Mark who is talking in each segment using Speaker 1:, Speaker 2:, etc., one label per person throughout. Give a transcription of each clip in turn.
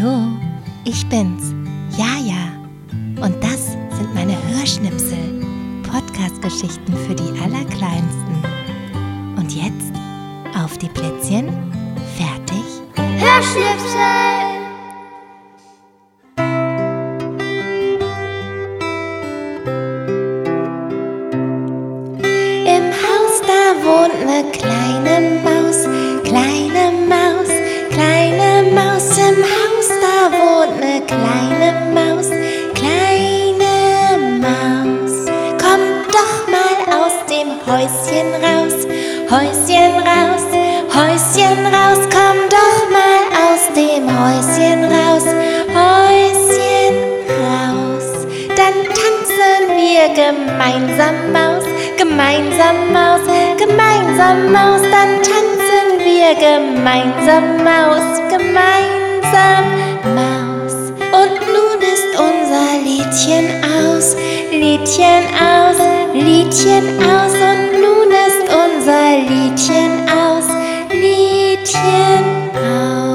Speaker 1: Hallo, ich bin's, Jaja. Und das sind meine Hörschnipsel, Podcast-Geschichten für die Allerkleinsten. Und jetzt auf die Plätzchen, fertig,
Speaker 2: Hörschnipsel!
Speaker 1: Im Haus da wohnt eine kleine Häuschen raus, Häuschen raus, Häuschen raus. Komm doch mal aus dem Häuschen raus, Häuschen raus. Dann tanzen wir gemeinsam Maus, gemeinsam Maus, gemeinsam Maus. Dann tanzen wir gemeinsam Maus, gemeinsam Maus. Und nun ist unser Liedchen aus, Liedchen aus, Liedchen aus, Liedchen aus.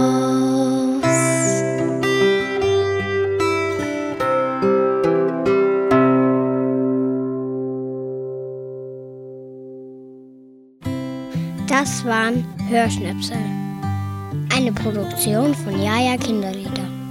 Speaker 2: Das waren Hörschnipsel. Eine Produktion von Jaja Kinderlieder.